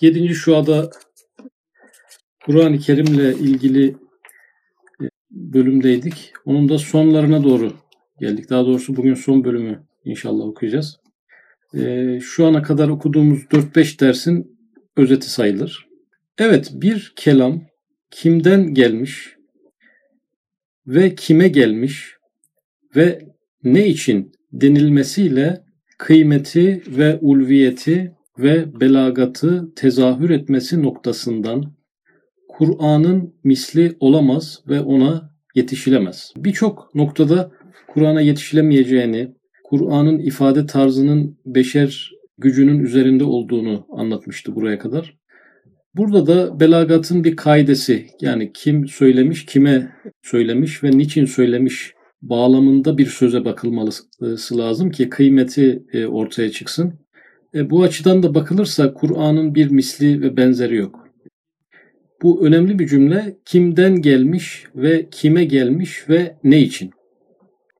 7. şuada Kur'an-ı Kerim'le ilgili e, bölümdeydik. Onun da sonlarına doğru geldik. Daha doğrusu bugün son bölümü inşallah okuyacağız. E, şu ana kadar okuduğumuz 4-5 dersin özeti sayılır. Evet bir kelam kimden gelmiş ve kime gelmiş ve ne için denilmesiyle kıymeti ve ulviyeti ve belagatı tezahür etmesi noktasından Kur'an'ın misli olamaz ve ona yetişilemez. Birçok noktada Kur'an'a yetişilemeyeceğini, Kur'an'ın ifade tarzının beşer gücünün üzerinde olduğunu anlatmıştı buraya kadar. Burada da belagatın bir kaidesi yani kim söylemiş, kime söylemiş ve niçin söylemiş bağlamında bir söze bakılması lazım ki kıymeti e, ortaya çıksın. E, bu açıdan da bakılırsa Kur'an'ın bir misli ve benzeri yok. Bu önemli bir cümle. Kimden gelmiş ve kime gelmiş ve ne için?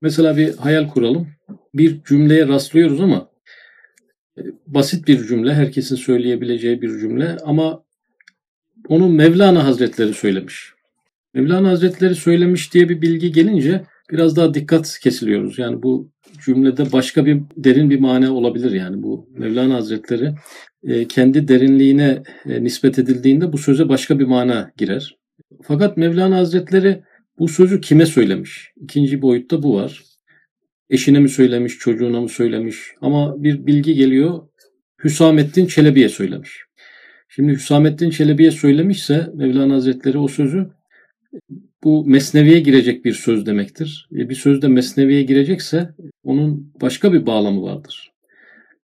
Mesela bir hayal kuralım. Bir cümleye rastlıyoruz ama e, basit bir cümle, herkesin söyleyebileceği bir cümle ama onu Mevlana Hazretleri söylemiş. Mevlana Hazretleri söylemiş diye bir bilgi gelince biraz daha dikkat kesiliyoruz. Yani bu cümlede başka bir derin bir mana olabilir yani bu Mevlana Hazretleri e, kendi derinliğine e, nispet edildiğinde bu söze başka bir mana girer. Fakat Mevlana Hazretleri bu sözü kime söylemiş? İkinci boyutta bu var. Eşine mi söylemiş, çocuğuna mı söylemiş? Ama bir bilgi geliyor. Hüsamettin Çelebi'ye söylemiş. Şimdi Hüsamettin Çelebi'ye söylemişse Mevlana Hazretleri o sözü bu mesneviye girecek bir söz demektir. E, bir söz de mesneviye girecekse onun başka bir bağlamı vardır.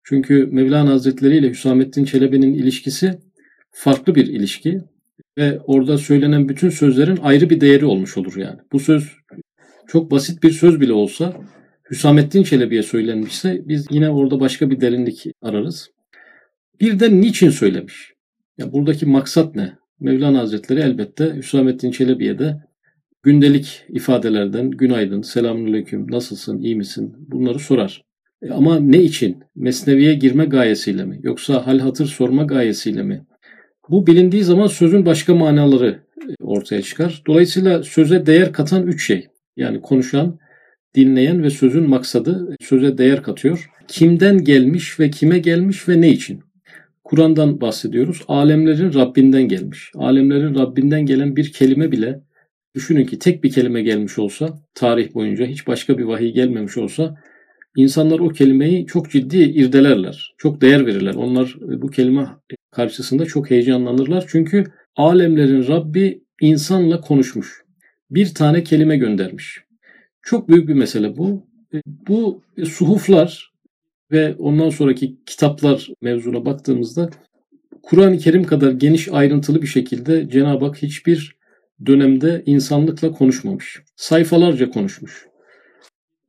Çünkü Mevlana Hazretleri ile Hüsamettin Çelebi'nin ilişkisi farklı bir ilişki ve orada söylenen bütün sözlerin ayrı bir değeri olmuş olur yani. Bu söz çok basit bir söz bile olsa Hüsamettin Çelebi'ye söylenmişse biz yine orada başka bir derinlik ararız. Bir de niçin söylemiş? Ya buradaki maksat ne? Mevlana Hazretleri elbette Hüsamettin Çelebi'ye de gündelik ifadelerden günaydın, selamünaleyküm, nasılsın, iyi misin bunları sorar. E ama ne için? Mesneviye girme gayesiyle mi? Yoksa hal hatır sorma gayesiyle mi? Bu bilindiği zaman sözün başka manaları e, ortaya çıkar. Dolayısıyla söze değer katan üç şey. Yani konuşan, dinleyen ve sözün maksadı söze değer katıyor. Kimden gelmiş ve kime gelmiş ve ne için? Kur'an'dan bahsediyoruz. Alemlerin Rabbinden gelmiş. Alemlerin Rabbinden gelen bir kelime bile düşünün ki tek bir kelime gelmiş olsa tarih boyunca hiç başka bir vahiy gelmemiş olsa insanlar o kelimeyi çok ciddi irdelerler. Çok değer verirler. Onlar bu kelime karşısında çok heyecanlanırlar. Çünkü alemlerin Rabbi insanla konuşmuş. Bir tane kelime göndermiş. Çok büyük bir mesele bu. Bu suhuflar ve ondan sonraki kitaplar mevzuna baktığımızda Kur'an-ı Kerim kadar geniş ayrıntılı bir şekilde Cenab-ı Hak hiçbir dönemde insanlıkla konuşmamış. Sayfalarca konuşmuş.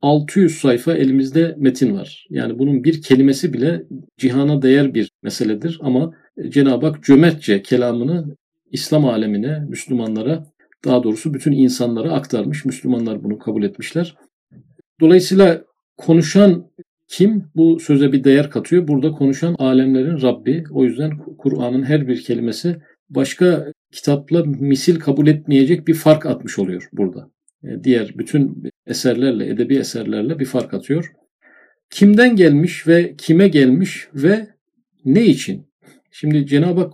600 sayfa elimizde metin var. Yani bunun bir kelimesi bile cihana değer bir meseledir ama Cenab-ı Hak cömertçe kelamını İslam alemine, Müslümanlara, daha doğrusu bütün insanlara aktarmış. Müslümanlar bunu kabul etmişler. Dolayısıyla konuşan kim bu söze bir değer katıyor? Burada konuşan alemlerin Rabbi. O yüzden Kur'an'ın her bir kelimesi başka kitapla misil kabul etmeyecek bir fark atmış oluyor burada. E, diğer bütün eserlerle, edebi eserlerle bir fark atıyor. Kimden gelmiş ve kime gelmiş ve ne için? Şimdi Cenab-ı Hak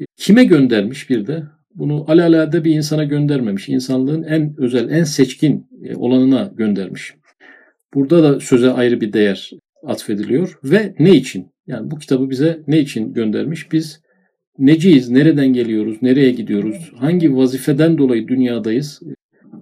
e, kime göndermiş bir de? Bunu alalade bir insana göndermemiş. İnsanlığın en özel, en seçkin e, olanına göndermiş. Burada da söze ayrı bir değer atfediliyor ve ne için? Yani bu kitabı bize ne için göndermiş? Biz neciyiz, nereden geliyoruz, nereye gidiyoruz, hangi vazifeden dolayı dünyadayız,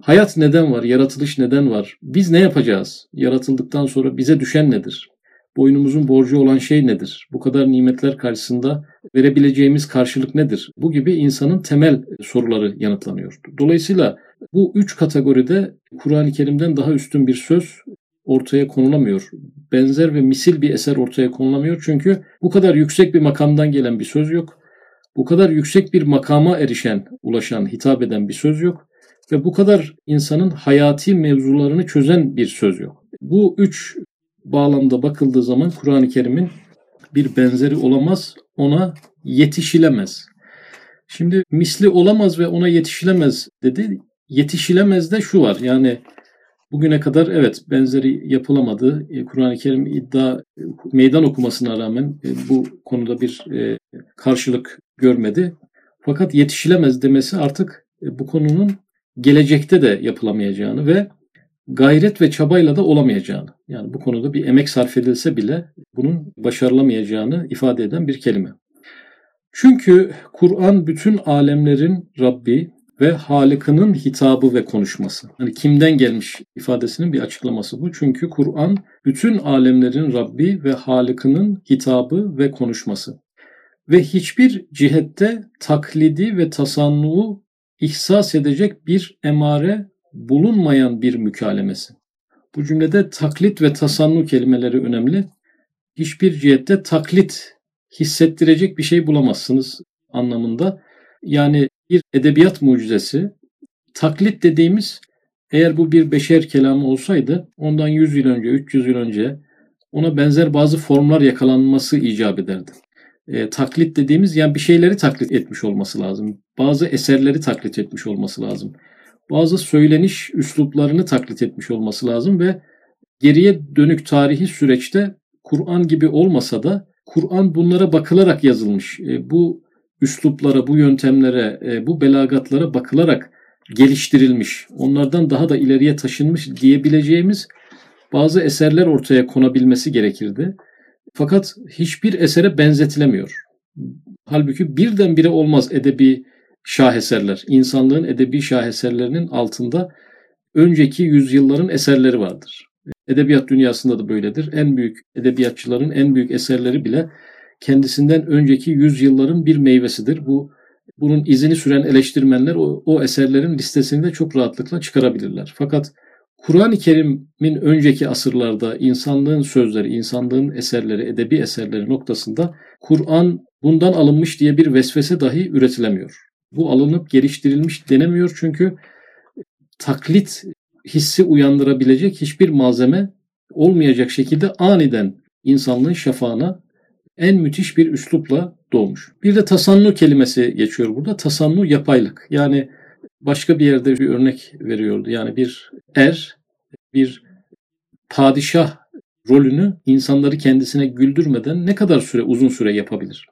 hayat neden var, yaratılış neden var, biz ne yapacağız, yaratıldıktan sonra bize düşen nedir, boynumuzun borcu olan şey nedir, bu kadar nimetler karşısında verebileceğimiz karşılık nedir, bu gibi insanın temel soruları yanıtlanıyor. Dolayısıyla bu üç kategoride Kur'an-ı Kerim'den daha üstün bir söz ortaya konulamıyor. Benzer ve misil bir eser ortaya konulamıyor. Çünkü bu kadar yüksek bir makamdan gelen bir söz yok. Bu kadar yüksek bir makama erişen, ulaşan, hitap eden bir söz yok. Ve bu kadar insanın hayati mevzularını çözen bir söz yok. Bu üç bağlamda bakıldığı zaman Kur'an-ı Kerim'in bir benzeri olamaz, ona yetişilemez. Şimdi misli olamaz ve ona yetişilemez dedi. Yetişilemez de şu var. Yani bugüne kadar evet benzeri yapılamadı. E, Kur'an-ı Kerim iddia meydan okumasına rağmen e, bu konuda bir e, karşılık görmedi. Fakat yetişilemez demesi artık bu konunun gelecekte de yapılamayacağını ve gayret ve çabayla da olamayacağını. Yani bu konuda bir emek sarf edilse bile bunun başarılamayacağını ifade eden bir kelime. Çünkü Kur'an bütün alemlerin Rabbi ve Halık'ının hitabı ve konuşması. Hani kimden gelmiş ifadesinin bir açıklaması bu. Çünkü Kur'an bütün alemlerin Rabbi ve Halık'ının hitabı ve konuşması. Ve hiçbir cihette taklidi ve tasannuğu ihsas edecek bir emare bulunmayan bir mükalemesi. Bu cümlede taklit ve tasannu kelimeleri önemli. Hiçbir cihette taklit hissettirecek bir şey bulamazsınız anlamında. Yani bir edebiyat mucizesi. Taklit dediğimiz eğer bu bir beşer kelamı olsaydı ondan 100 yıl önce, 300 yıl önce ona benzer bazı formlar yakalanması icap ederdi. E, taklit dediğimiz yani bir şeyleri taklit etmiş olması lazım. Bazı eserleri taklit etmiş olması lazım. Bazı söyleniş üsluplarını taklit etmiş olması lazım ve geriye dönük tarihi süreçte Kur'an gibi olmasa da Kur'an bunlara bakılarak yazılmış. E, bu üsluplara, bu yöntemlere, e, bu belagatlara bakılarak geliştirilmiş. Onlardan daha da ileriye taşınmış diyebileceğimiz bazı eserler ortaya konabilmesi gerekirdi. Fakat hiçbir esere benzetilemiyor. Halbuki birdenbire olmaz edebi şaheserler. İnsanlığın edebi şaheserlerinin altında önceki yüzyılların eserleri vardır. Edebiyat dünyasında da böyledir. En büyük edebiyatçıların en büyük eserleri bile kendisinden önceki yüzyılların bir meyvesidir. Bu bunun izini süren eleştirmenler o, o eserlerin listesini de çok rahatlıkla çıkarabilirler. Fakat Kur'an-ı Kerim'in önceki asırlarda insanlığın sözleri, insanlığın eserleri, edebi eserleri noktasında Kur'an bundan alınmış diye bir vesvese dahi üretilemiyor. Bu alınıp geliştirilmiş denemiyor çünkü taklit hissi uyandırabilecek hiçbir malzeme olmayacak şekilde aniden insanlığın şafağına en müthiş bir üslupla doğmuş. Bir de tasannu kelimesi geçiyor burada. Tasannu yapaylık. Yani başka bir yerde bir örnek veriyordu. Yani bir er, bir padişah rolünü insanları kendisine güldürmeden ne kadar süre uzun süre yapabilir?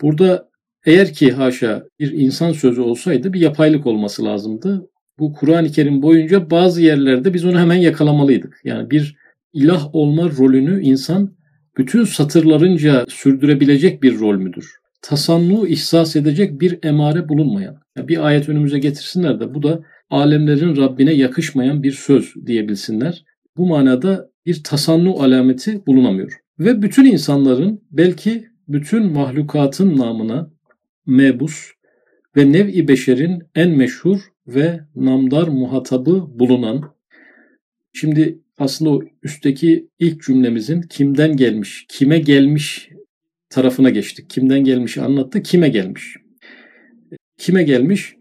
Burada eğer ki haşa bir insan sözü olsaydı bir yapaylık olması lazımdı. Bu Kur'an-ı Kerim boyunca bazı yerlerde biz onu hemen yakalamalıydık. Yani bir ilah olma rolünü insan bütün satırlarınca sürdürebilecek bir rol müdür? Tasannu ihsas edecek bir emare bulunmayan. Bir ayet önümüze getirsinler de bu da alemlerin Rabbine yakışmayan bir söz diyebilsinler. Bu manada bir tasannu alameti bulunamıyor. Ve bütün insanların belki bütün mahlukatın namına mebus ve nev-i beşerin en meşhur ve namdar muhatabı bulunan Şimdi aslında o üstteki ilk cümlemizin kimden gelmiş, kime gelmiş tarafına geçtik. Kimden gelmiş anlattı, kime gelmiş. Kime gelmiş?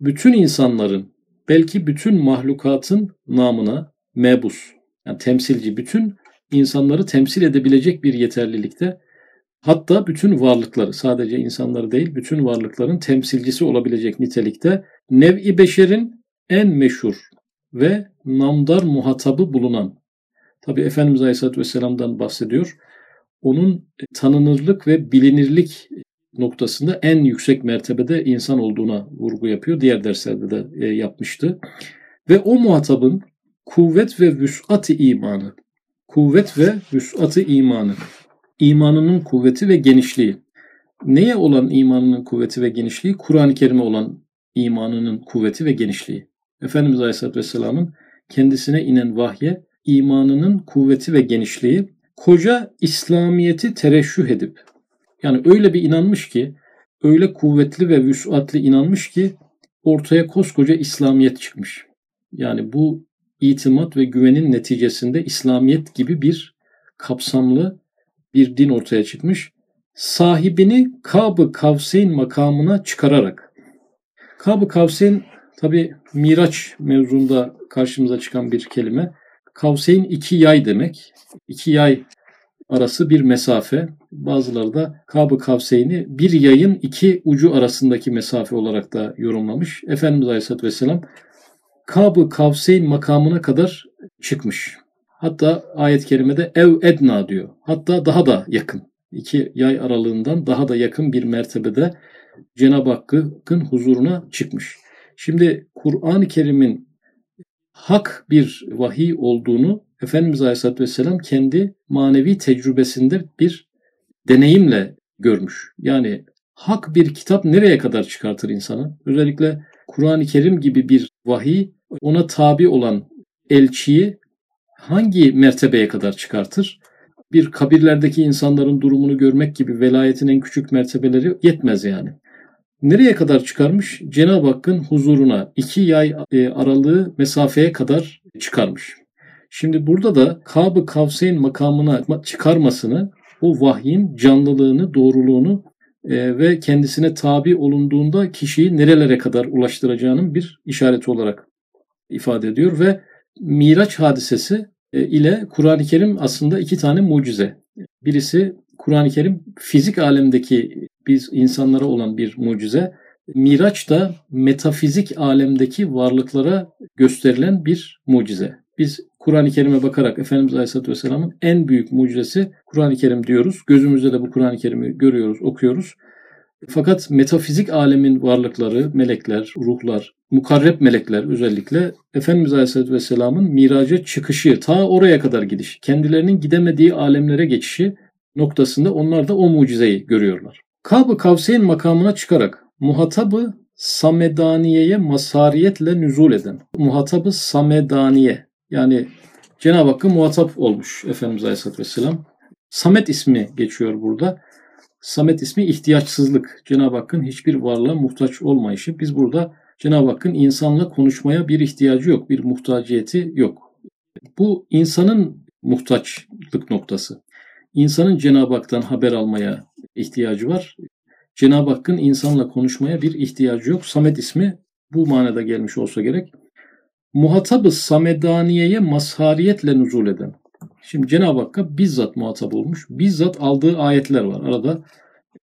Bütün insanların, belki bütün mahlukatın namına mebus, yani temsilci, bütün insanları temsil edebilecek bir yeterlilikte hatta bütün varlıkları, sadece insanları değil, bütün varlıkların temsilcisi olabilecek nitelikte nev-i beşerin en meşhur ve namdar muhatabı bulunan. Tabi Efendimiz Aleyhisselatü Vesselam'dan bahsediyor. Onun tanınırlık ve bilinirlik noktasında en yüksek mertebede insan olduğuna vurgu yapıyor. Diğer derslerde de e, yapmıştı. Ve o muhatabın kuvvet ve vüs'at-ı imanı, kuvvet ve vüs'at-ı imanı, imanının kuvveti ve genişliği. Neye olan imanının kuvveti ve genişliği? Kur'an-ı Kerim'e olan imanının kuvveti ve genişliği. Efendimiz Aleyhisselatü Vesselam'ın kendisine inen vahye imanının kuvveti ve genişliği koca İslamiyeti tereşüh edip yani öyle bir inanmış ki öyle kuvvetli ve vüsatli inanmış ki ortaya koskoca İslamiyet çıkmış. Yani bu itimat ve güvenin neticesinde İslamiyet gibi bir kapsamlı bir din ortaya çıkmış. Sahibini Kab-ı Kavseyn makamına çıkararak. Kab-ı Kavseyn tabi Miraç mevzunda karşımıza çıkan bir kelime. Kavseyn iki yay demek. İki yay arası bir mesafe. Bazıları da Kab-ı Kavseyni bir yayın iki ucu arasındaki mesafe olarak da yorumlamış. Efendimiz Aleyhisselatü Vesselam Kab-ı Kavseyn makamına kadar çıkmış. Hatta ayet-i kerimede ev edna diyor. Hatta daha da yakın. İki yay aralığından daha da yakın bir mertebede Cenab-ı Hakk'ın huzuruna çıkmış. Şimdi Kur'an-ı Kerim'in hak bir vahiy olduğunu Efendimiz Aleyhisselatü Vesselam kendi manevi tecrübesinde bir deneyimle görmüş. Yani hak bir kitap nereye kadar çıkartır insanı? Özellikle Kur'an-ı Kerim gibi bir vahiy ona tabi olan elçiyi hangi mertebeye kadar çıkartır? Bir kabirlerdeki insanların durumunu görmek gibi velayetin en küçük mertebeleri yetmez yani. Nereye kadar çıkarmış? Cenab-ı Hakk'ın huzuruna iki yay e, aralığı mesafeye kadar çıkarmış. Şimdi burada da Kab-ı Kavseyn makamına çıkarmasını, o vahyin canlılığını, doğruluğunu e, ve kendisine tabi olunduğunda kişiyi nerelere kadar ulaştıracağının bir işareti olarak ifade ediyor ve Miraç hadisesi e, ile Kur'an-ı Kerim aslında iki tane mucize. Birisi Kur'an-ı Kerim fizik alemdeki biz insanlara olan bir mucize. Miraç da metafizik alemdeki varlıklara gösterilen bir mucize. Biz Kur'an-ı Kerim'e bakarak Efendimiz Aleyhisselatü Vesselam'ın en büyük mucizesi Kur'an-ı Kerim diyoruz. Gözümüzde de bu Kur'an-ı Kerim'i görüyoruz, okuyoruz. Fakat metafizik alemin varlıkları, melekler, ruhlar, mukarreb melekler özellikle Efendimiz Aleyhisselatü Vesselam'ın miraca çıkışı, ta oraya kadar gidiş, kendilerinin gidemediği alemlere geçişi noktasında onlar da o mucizeyi görüyorlar. Kab-ı Kavseyn makamına çıkarak muhatabı Samedaniye'ye masariyetle nüzul eden, muhatabı Samedaniye yani Cenab-ı Hakk'a muhatap olmuş Efendimiz Aleyhisselatü Vesselam. Samet ismi geçiyor burada. Samet ismi ihtiyaçsızlık. Cenab-ı Hakk'ın hiçbir varlığa muhtaç olmayışı. Biz burada Cenab-ı Hakk'ın insanla konuşmaya bir ihtiyacı yok, bir muhtaciyeti yok. Bu insanın muhtaçlık noktası. İnsanın Cenab-ı Hak'tan haber almaya ihtiyacı var. Cenab-ı Hakk'ın insanla konuşmaya bir ihtiyacı yok. Samet ismi bu manada gelmiş olsa gerek. Muhatabı Samedaniye'ye mazhariyetle nuzul eden. Şimdi Cenab-ı Hakk'a bizzat muhatap olmuş. Bizzat aldığı ayetler var. Arada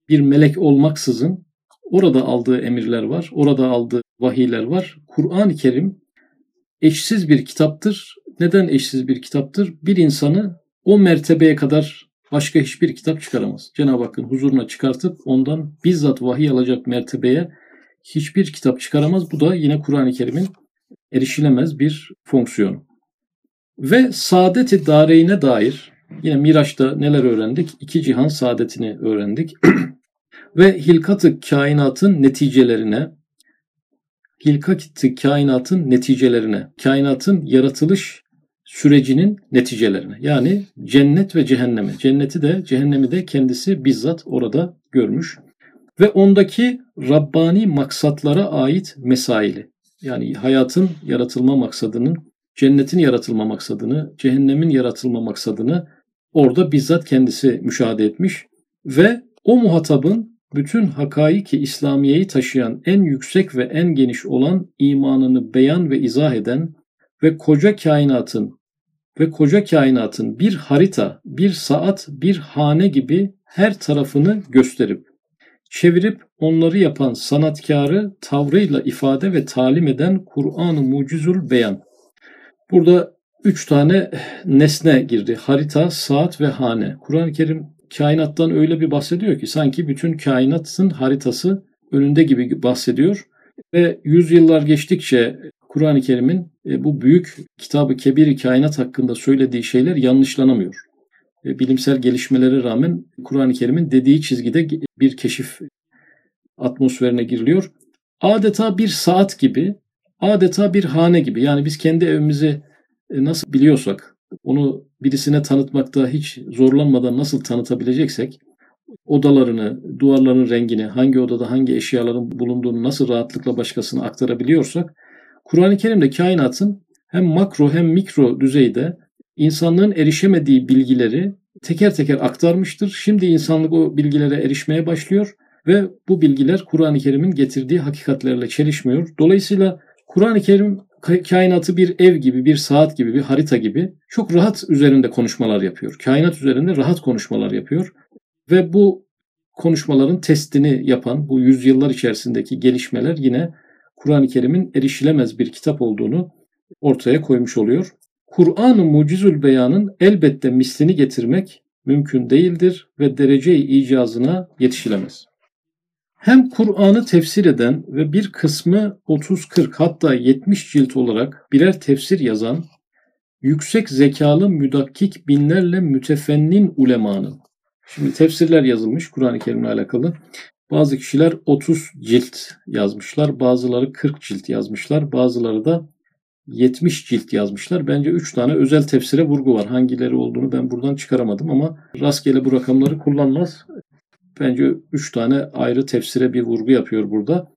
bir melek olmaksızın orada aldığı emirler var. Orada aldığı vahiyler var. Kur'an-ı Kerim eşsiz bir kitaptır. Neden eşsiz bir kitaptır? Bir insanı o mertebeye kadar başka hiçbir kitap çıkaramaz. Cenab-ı Hakk'ın huzuruna çıkartıp ondan bizzat vahiy alacak mertebeye hiçbir kitap çıkaramaz. Bu da yine Kur'an-ı Kerim'in erişilemez bir fonksiyon. Ve saadeti dareyne dair yine Miraç'ta neler öğrendik? İki cihan saadetini öğrendik. Ve hilkat-ı kainatın neticelerine hilkat-ı kainatın neticelerine, kainatın yaratılış sürecinin neticelerine. Yani cennet ve cehenneme. Cenneti de cehennemi de kendisi bizzat orada görmüş. Ve ondaki Rabbani maksatlara ait mesaili. Yani hayatın yaratılma maksadının, cennetin yaratılma maksadını, cehennemin yaratılma maksadını orada bizzat kendisi müşahede etmiş. Ve o muhatabın bütün hakaiki İslamiye'yi taşıyan en yüksek ve en geniş olan imanını beyan ve izah eden ve koca kainatın ve koca kainatın bir harita, bir saat, bir hane gibi her tarafını gösterip, çevirip onları yapan sanatkarı tavrıyla ifade ve talim eden Kur'an-ı Mucizül Beyan. Burada üç tane nesne girdi. Harita, saat ve hane. Kur'an-ı Kerim kainattan öyle bir bahsediyor ki sanki bütün kainatın haritası önünde gibi bahsediyor. Ve yüzyıllar geçtikçe Kur'an-ı Kerim'in e, bu büyük kitabı kebir kainat hakkında söylediği şeyler yanlışlanamıyor. E, bilimsel gelişmelere rağmen Kur'an-ı Kerim'in dediği çizgide bir keşif atmosferine giriliyor. Adeta bir saat gibi, adeta bir hane gibi. Yani biz kendi evimizi e, nasıl biliyorsak, onu birisine tanıtmakta hiç zorlanmadan nasıl tanıtabileceksek, odalarını, duvarların rengini, hangi odada hangi eşyaların bulunduğunu nasıl rahatlıkla başkasına aktarabiliyorsak, Kur'an-ı Kerim'de kainatın hem makro hem mikro düzeyde insanlığın erişemediği bilgileri teker teker aktarmıştır. Şimdi insanlık o bilgilere erişmeye başlıyor ve bu bilgiler Kur'an-ı Kerim'in getirdiği hakikatlerle çelişmiyor. Dolayısıyla Kur'an-ı Kerim kainatı bir ev gibi, bir saat gibi, bir harita gibi çok rahat üzerinde konuşmalar yapıyor. Kainat üzerinde rahat konuşmalar yapıyor. Ve bu konuşmaların testini yapan bu yüzyıllar içerisindeki gelişmeler yine Kur'an-ı Kerim'in erişilemez bir kitap olduğunu ortaya koymuş oluyor. Kur'an-ı Mucizül Beyan'ın elbette mislini getirmek mümkün değildir ve derece-i icazına yetişilemez. Hem Kur'an'ı tefsir eden ve bir kısmı 30-40 hatta 70 cilt olarak birer tefsir yazan yüksek zekalı müdakkik binlerle mütefennin ulemanın. Şimdi tefsirler yazılmış Kur'an-ı Kerim'le alakalı. Bazı kişiler 30 cilt yazmışlar, bazıları 40 cilt yazmışlar, bazıları da 70 cilt yazmışlar. Bence 3 tane özel tefsire vurgu var. Hangileri olduğunu ben buradan çıkaramadım ama rastgele bu rakamları kullanmaz. Bence 3 tane ayrı tefsire bir vurgu yapıyor burada.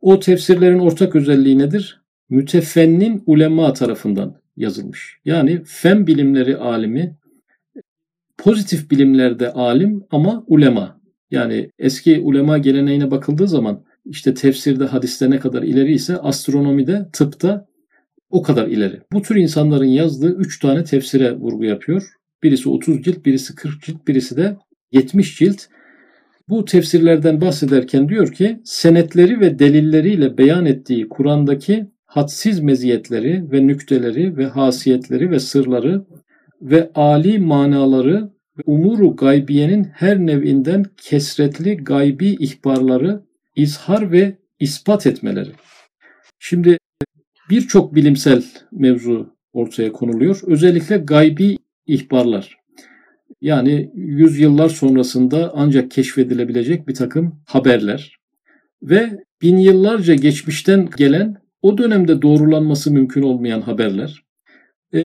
O tefsirlerin ortak özelliği nedir? Mütefennin ulema tarafından yazılmış. Yani fen bilimleri alimi, pozitif bilimlerde alim ama ulema. Yani eski ulema geleneğine bakıldığı zaman işte tefsirde, hadiste ne kadar ileri ise astronomide, tıpta o kadar ileri. Bu tür insanların yazdığı 3 tane tefsire vurgu yapıyor. Birisi 30 cilt, birisi 40 cilt, birisi de 70 cilt. Bu tefsirlerden bahsederken diyor ki senetleri ve delilleriyle beyan ettiği Kur'an'daki hadsiz meziyetleri ve nükteleri ve hasiyetleri ve sırları ve ali manaları umuru gaybiyenin her nevinden kesretli gaybi ihbarları izhar ve ispat etmeleri. Şimdi birçok bilimsel mevzu ortaya konuluyor. Özellikle gaybi ihbarlar. Yani yüzyıllar sonrasında ancak keşfedilebilecek bir takım haberler ve bin yıllarca geçmişten gelen o dönemde doğrulanması mümkün olmayan haberler. E,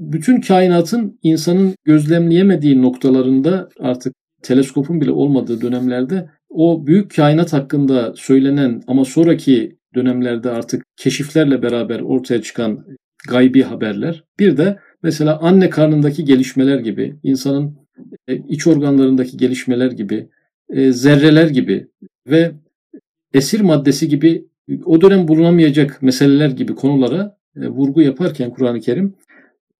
bütün kainatın insanın gözlemleyemediği noktalarında artık teleskopun bile olmadığı dönemlerde o büyük kainat hakkında söylenen ama sonraki dönemlerde artık keşiflerle beraber ortaya çıkan gaybi haberler. Bir de mesela anne karnındaki gelişmeler gibi, insanın e, iç organlarındaki gelişmeler gibi, e, zerreler gibi ve esir maddesi gibi o dönem bulunamayacak meseleler gibi konulara e, vurgu yaparken Kur'an-ı Kerim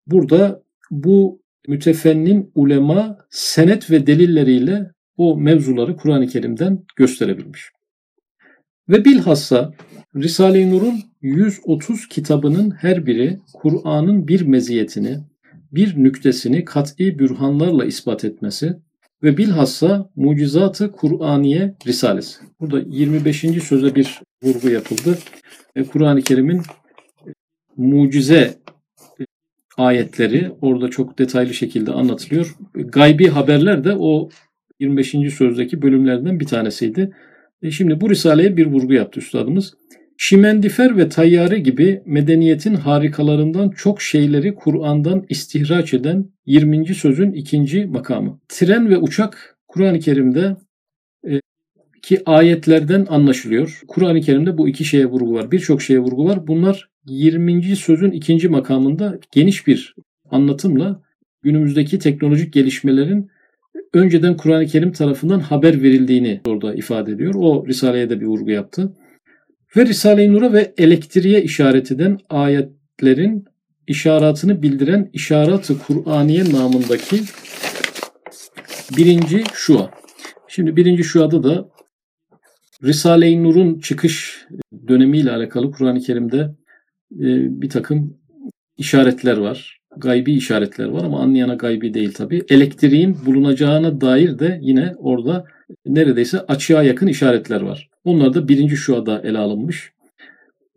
burada bu mütefennin ulema senet ve delilleriyle o mevzuları Kur'an-ı Kerim'den gösterebilmiş. Ve bilhassa Risale-i Nur'un 130 kitabının her biri Kur'an'ın bir meziyetini, bir nüktesini kat'i bürhanlarla ispat etmesi ve bilhassa Mucizatı Kur'aniye Risalesi. Burada 25. söze bir vurgu yapıldı. Kur'an-ı Kerim'in mucize ayetleri orada çok detaylı şekilde anlatılıyor. Gaybi haberler de o 25. sözdeki bölümlerden bir tanesiydi. E şimdi bu risaleye bir vurgu yaptı üstadımız. Şimendifer ve tayyare gibi medeniyetin harikalarından çok şeyleri Kur'an'dan istihraç eden 20. sözün ikinci makamı. Tren ve uçak Kur'an-ı Kerim'de e, ki ayetlerden anlaşılıyor. Kur'an-ı Kerim'de bu iki şeye vurgu var. Birçok şeye vurgu var. Bunlar 20. sözün ikinci makamında geniş bir anlatımla günümüzdeki teknolojik gelişmelerin önceden Kur'an-ı Kerim tarafından haber verildiğini orada ifade ediyor. O Risale'ye de bir vurgu yaptı. Ve Risale-i Nur'a ve elektriğe işaret eden ayetlerin işaretini bildiren işaret-ı Kur'aniye namındaki birinci şua. Şimdi birinci şuada da Risale-i Nur'un çıkış dönemiyle alakalı Kur'an-ı Kerim'de e, bir takım işaretler var. Gaybi işaretler var ama anlayana gaybi değil tabi. Elektriğin bulunacağına dair de yine orada neredeyse açığa yakın işaretler var. Onlar da birinci şuada ele alınmış.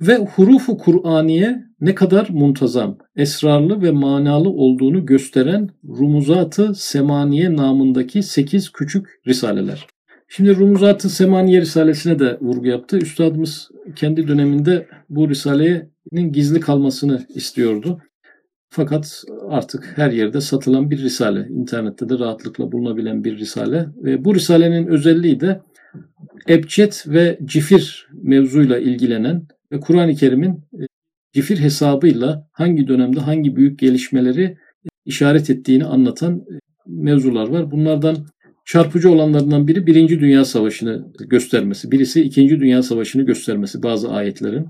Ve hurufu Kur'aniye ne kadar muntazam, esrarlı ve manalı olduğunu gösteren Rumuzat-ı Semaniye namındaki 8 küçük risaleler. Şimdi Rumuzat-ı Semaniye risalesine de vurgu yaptı. Üstadımız kendi döneminde bu risalenin gizli kalmasını istiyordu. Fakat artık her yerde satılan bir risale, internette de rahatlıkla bulunabilen bir risale. Ve bu risalenin özelliği de ebced ve cifir mevzuyla ilgilenen ve Kur'an-ı Kerim'in e, cifir hesabıyla hangi dönemde hangi büyük gelişmeleri işaret ettiğini anlatan e, mevzular var. Bunlardan çarpıcı olanlarından biri Birinci Dünya Savaşı'nı göstermesi. Birisi İkinci Dünya Savaşı'nı göstermesi bazı ayetlerin.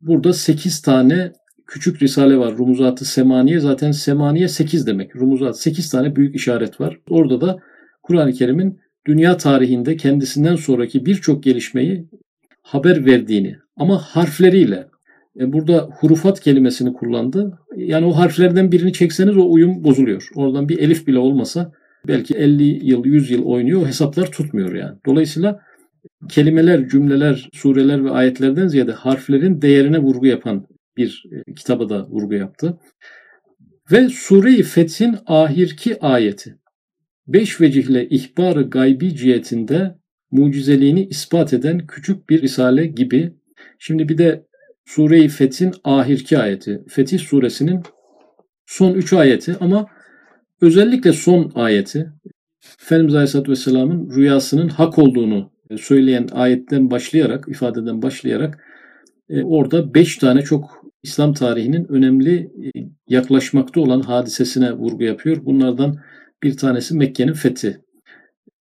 burada 8 tane küçük risale var. Rumuzatı Semaniye zaten Semaniye 8 demek. Rumuzat 8 tane büyük işaret var. Orada da Kur'an-ı Kerim'in dünya tarihinde kendisinden sonraki birçok gelişmeyi haber verdiğini ama harfleriyle e, burada hurufat kelimesini kullandı. Yani o harflerden birini çekseniz o uyum bozuluyor. Oradan bir elif bile olmasa belki 50 yıl, 100 yıl oynuyor. Hesaplar tutmuyor yani. Dolayısıyla kelimeler, cümleler, sureler ve ayetlerden ziyade harflerin değerine vurgu yapan bir e, kitaba da vurgu yaptı. Ve Sure-i Fetih'in ahirki ayeti. Beş vecihle ihbarı gaybi cihetinde mucizeliğini ispat eden küçük bir risale gibi. Şimdi bir de Sure-i Fetih'in ahirki ayeti. Fetih suresinin son üç ayeti ama özellikle son ayeti Efendimiz Aleyhisselatü Vesselam'ın rüyasının hak olduğunu söyleyen ayetten başlayarak, ifadeden başlayarak e, orada beş tane çok İslam tarihinin önemli e, yaklaşmakta olan hadisesine vurgu yapıyor. Bunlardan bir tanesi Mekke'nin fethi.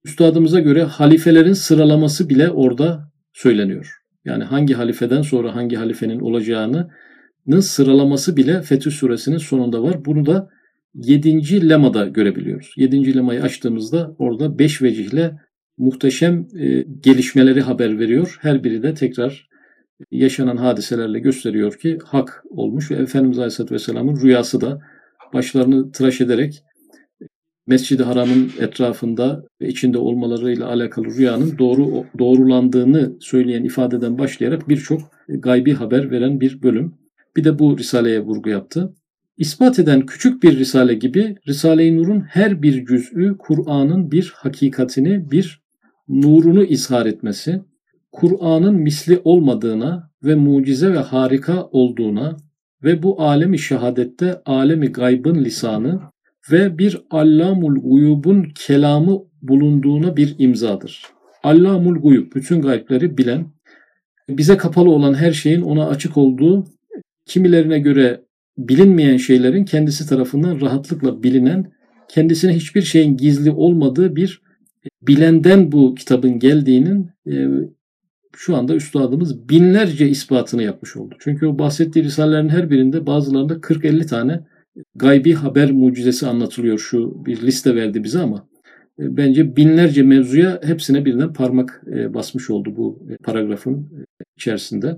Üstadımıza göre halifelerin sıralaması bile orada söyleniyor. Yani hangi halifeden sonra hangi halifenin olacağının sıralaması bile Fetih Suresinin sonunda var. Bunu da 7. lemada görebiliyoruz. 7. lemayı açtığımızda orada 5 vecihle muhteşem e, gelişmeleri haber veriyor. Her biri de tekrar yaşanan hadiselerle gösteriyor ki hak olmuş ve Efendimiz Aleyhisselatü Vesselam'ın rüyası da başlarını tıraş ederek Mescid-i Haram'ın etrafında ve içinde olmalarıyla alakalı rüyanın doğru doğrulandığını söyleyen ifadeden başlayarak birçok gaybi haber veren bir bölüm. Bir de bu risaleye vurgu yaptı. İspat eden küçük bir risale gibi Risale-i Nur'un her bir cüz'ü Kur'an'ın bir hakikatini, bir nurunu izhar etmesi, Kur'an'ın misli olmadığına ve mucize ve harika olduğuna ve bu alemi şehadette alemi gaybın lisanı ve bir allamul guyubun kelamı bulunduğuna bir imzadır. Allamul guyub, bütün gaybleri bilen, bize kapalı olan her şeyin ona açık olduğu, kimilerine göre bilinmeyen şeylerin kendisi tarafından rahatlıkla bilinen, kendisine hiçbir şeyin gizli olmadığı bir bilenden bu kitabın geldiğinin e, şu anda üstadımız binlerce ispatını yapmış oldu. Çünkü o bahsettiği risalelerin her birinde bazılarında 40-50 tane gaybi haber mucizesi anlatılıyor. Şu bir liste verdi bize ama e, bence binlerce mevzuya hepsine birden parmak e, basmış oldu bu paragrafın içerisinde.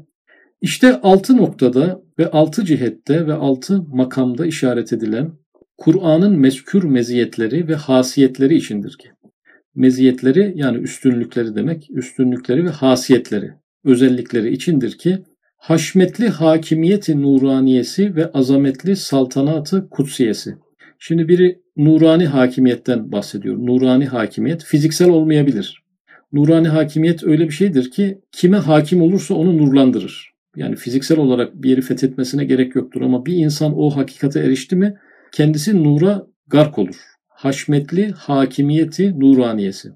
İşte altı noktada ve altı cihette ve altı makamda işaret edilen Kur'an'ın mezkür meziyetleri ve hasiyetleri içindir ki meziyetleri yani üstünlükleri demek, üstünlükleri ve hasiyetleri, özellikleri içindir ki haşmetli hakimiyeti nuraniyesi ve azametli saltanatı kutsiyesi. Şimdi biri nurani hakimiyetten bahsediyor. Nurani hakimiyet fiziksel olmayabilir. Nurani hakimiyet öyle bir şeydir ki kime hakim olursa onu nurlandırır. Yani fiziksel olarak bir yeri fethetmesine gerek yoktur ama bir insan o hakikate erişti mi kendisi nura gark olur haşmetli hakimiyeti nuraniyesi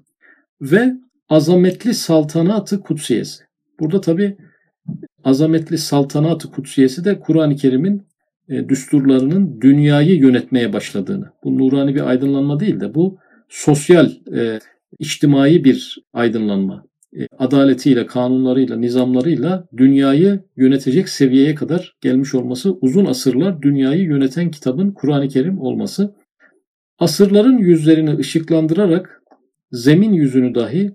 ve azametli saltanatı kutsiyesi. Burada tabi azametli saltanatı kutsiyesi de Kur'an-ı Kerim'in e, düsturlarının dünyayı yönetmeye başladığını. Bu nurani bir aydınlanma değil de bu sosyal, e, içtimai bir aydınlanma. E, adaletiyle, kanunlarıyla, nizamlarıyla dünyayı yönetecek seviyeye kadar gelmiş olması, uzun asırlar dünyayı yöneten kitabın Kur'an-ı Kerim olması Asırların yüzlerini ışıklandırarak zemin yüzünü dahi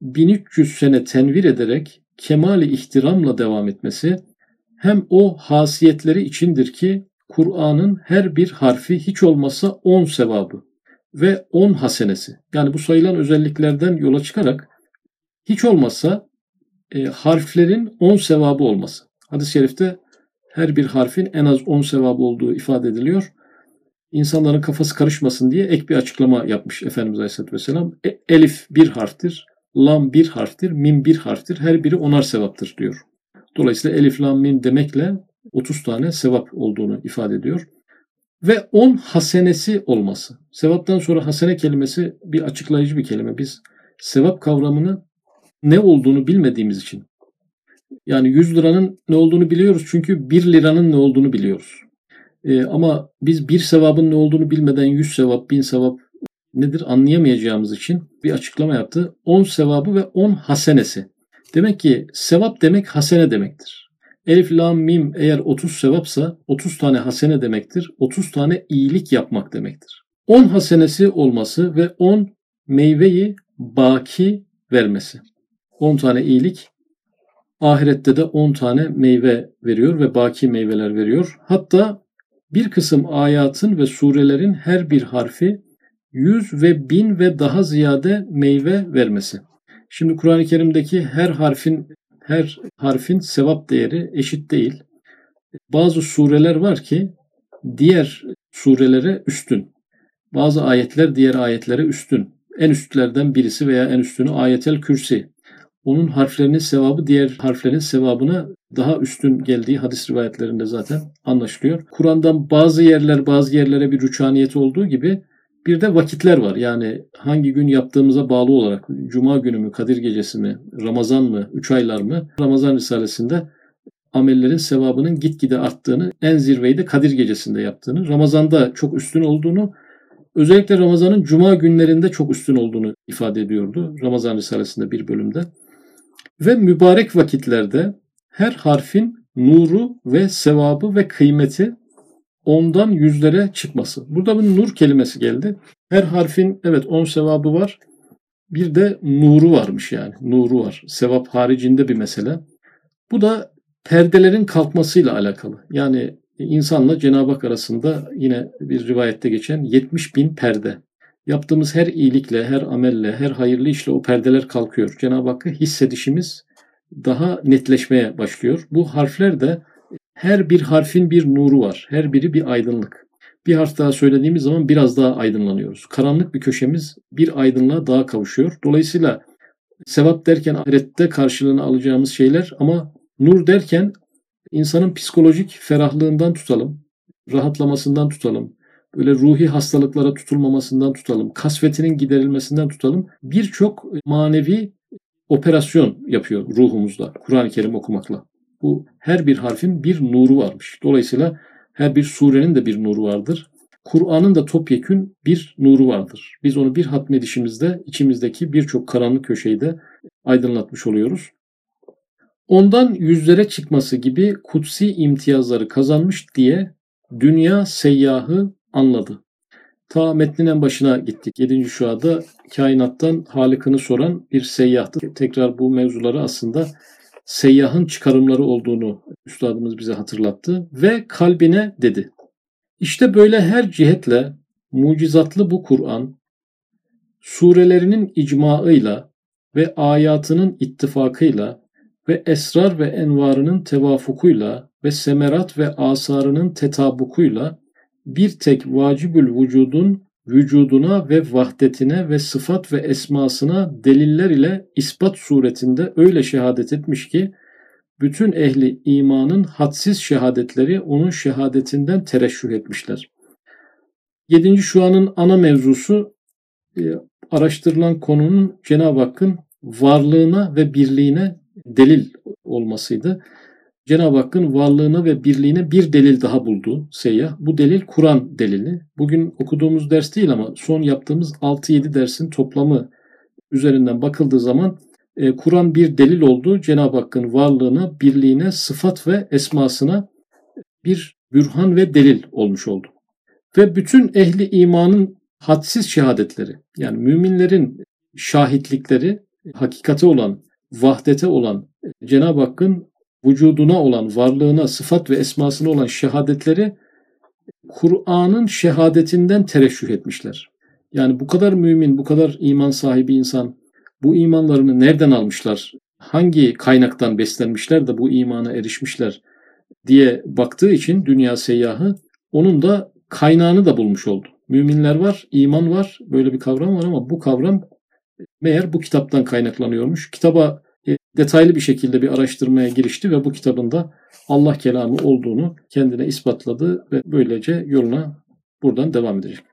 1300 sene tenvir ederek kemali ihtiramla devam etmesi hem o hasiyetleri içindir ki Kur'an'ın her bir harfi hiç olmazsa 10 sevabı ve 10 hasenesi. Yani bu sayılan özelliklerden yola çıkarak hiç olmazsa e, harflerin 10 sevabı olması. Hadis-i şerifte her bir harfin en az 10 sevabı olduğu ifade ediliyor insanların kafası karışmasın diye ek bir açıklama yapmış Efendimiz Aleyhisselatü Vesselam. E, elif bir harftir, lam bir harftir, mim bir harftir. Her biri onar sevaptır diyor. Dolayısıyla elif, lam, mim demekle 30 tane sevap olduğunu ifade ediyor. Ve 10 hasenesi olması. Sevaptan sonra hasene kelimesi bir açıklayıcı bir kelime. Biz sevap kavramını ne olduğunu bilmediğimiz için yani 100 liranın ne olduğunu biliyoruz çünkü 1 liranın ne olduğunu biliyoruz. E, ama biz bir sevabın ne olduğunu bilmeden yüz sevap, bin sevap nedir anlayamayacağımız için bir açıklama yaptı. On sevabı ve on hasenesi. Demek ki sevap demek hasene demektir. Elif, lam, mim eğer 30 sevapsa 30 tane hasene demektir. 30 tane iyilik yapmak demektir. 10 hasenesi olması ve 10 meyveyi baki vermesi. 10 tane iyilik ahirette de 10 tane meyve veriyor ve baki meyveler veriyor. Hatta bir kısım ayatın ve surelerin her bir harfi yüz ve bin ve daha ziyade meyve vermesi. Şimdi Kur'an-ı Kerim'deki her harfin her harfin sevap değeri eşit değil. Bazı sureler var ki diğer surelere üstün. Bazı ayetler diğer ayetlere üstün. En üstlerden birisi veya en üstünü ayetel kürsi. Onun harflerinin sevabı diğer harflerin sevabına daha üstün geldiği hadis rivayetlerinde zaten anlaşılıyor. Kur'an'dan bazı yerler bazı yerlere bir rüçhaniyeti olduğu gibi bir de vakitler var. Yani hangi gün yaptığımıza bağlı olarak Cuma günü mü, Kadir gecesi mi, Ramazan mı, 3 aylar mı? Ramazan Risalesi'nde amellerin sevabının gitgide arttığını, en zirveyi de Kadir gecesinde yaptığını, Ramazan'da çok üstün olduğunu, özellikle Ramazan'ın Cuma günlerinde çok üstün olduğunu ifade ediyordu. Ramazan Risalesi'nde bir bölümde. Ve mübarek vakitlerde her harfin nuru ve sevabı ve kıymeti ondan yüzlere çıkması. Burada bir nur kelimesi geldi. Her harfin evet on sevabı var. Bir de nuru varmış yani. Nuru var. Sevap haricinde bir mesele. Bu da perdelerin kalkmasıyla alakalı. Yani insanla Cenab-ı Hak arasında yine bir rivayette geçen 70 bin perde. Yaptığımız her iyilikle, her amelle, her hayırlı işle o perdeler kalkıyor. Cenab-ı Hakk'ı hissedişimiz daha netleşmeye başlıyor. Bu harfler de her bir harfin bir nuru var. Her biri bir aydınlık. Bir harf daha söylediğimiz zaman biraz daha aydınlanıyoruz. Karanlık bir köşemiz bir aydınlığa daha kavuşuyor. Dolayısıyla sevap derken ahirette karşılığını alacağımız şeyler ama nur derken insanın psikolojik ferahlığından tutalım, rahatlamasından tutalım, böyle ruhi hastalıklara tutulmamasından tutalım, kasvetinin giderilmesinden tutalım. Birçok manevi operasyon yapıyor ruhumuzda Kur'an-ı Kerim okumakla. Bu her bir harfin bir nuru varmış. Dolayısıyla her bir surenin de bir nuru vardır. Kur'an'ın da topyekün bir nuru vardır. Biz onu bir hatmedişimizde içimizdeki birçok karanlık köşeyi de aydınlatmış oluyoruz. Ondan yüzlere çıkması gibi kutsi imtiyazları kazanmış diye dünya seyyahı anladı. Ta metnin en başına gittik. 7. şuada kainattan Halık'ını soran bir seyyahtı. Tekrar bu mevzuları aslında seyyahın çıkarımları olduğunu üstadımız bize hatırlattı ve kalbine dedi. İşte böyle her cihetle mucizatlı bu Kur'an surelerinin icmaıyla ve ayatının ittifakıyla ve esrar ve envarının tevafukuyla ve semerat ve asarının tetabukuyla bir tek vacibül vücudun vücuduna ve vahdetine ve sıfat ve esmasına deliller ile ispat suretinde öyle şehadet etmiş ki bütün ehli imanın hadsiz şehadetleri onun şehadetinden tereşüh etmişler. Yedinci şuanın ana mevzusu e, araştırılan konunun Cenab-ı Hakk'ın varlığına ve birliğine delil olmasıydı. Cenab-ı Hakk'ın varlığına ve birliğine bir delil daha buldu seyyah. Bu delil Kur'an delili. Bugün okuduğumuz ders değil ama son yaptığımız 6-7 dersin toplamı üzerinden bakıldığı zaman e, Kur'an bir delil oldu. Cenab-ı Hakk'ın varlığına, birliğine, sıfat ve esmasına bir bürhan ve delil olmuş oldu. Ve bütün ehli imanın hadsiz şehadetleri yani müminlerin şahitlikleri hakikate olan, vahdete olan Cenab-ı Hakk'ın vücuduna olan, varlığına, sıfat ve esmasına olan şehadetleri Kur'an'ın şehadetinden tereşüh etmişler. Yani bu kadar mümin, bu kadar iman sahibi insan bu imanlarını nereden almışlar? Hangi kaynaktan beslenmişler de bu imana erişmişler diye baktığı için dünya seyyahı onun da kaynağını da bulmuş oldu. Müminler var, iman var, böyle bir kavram var ama bu kavram meğer bu kitaptan kaynaklanıyormuş. Kitaba detaylı bir şekilde bir araştırmaya girişti ve bu kitabında Allah kelamı olduğunu kendine ispatladı ve böylece yoluna buradan devam edecek.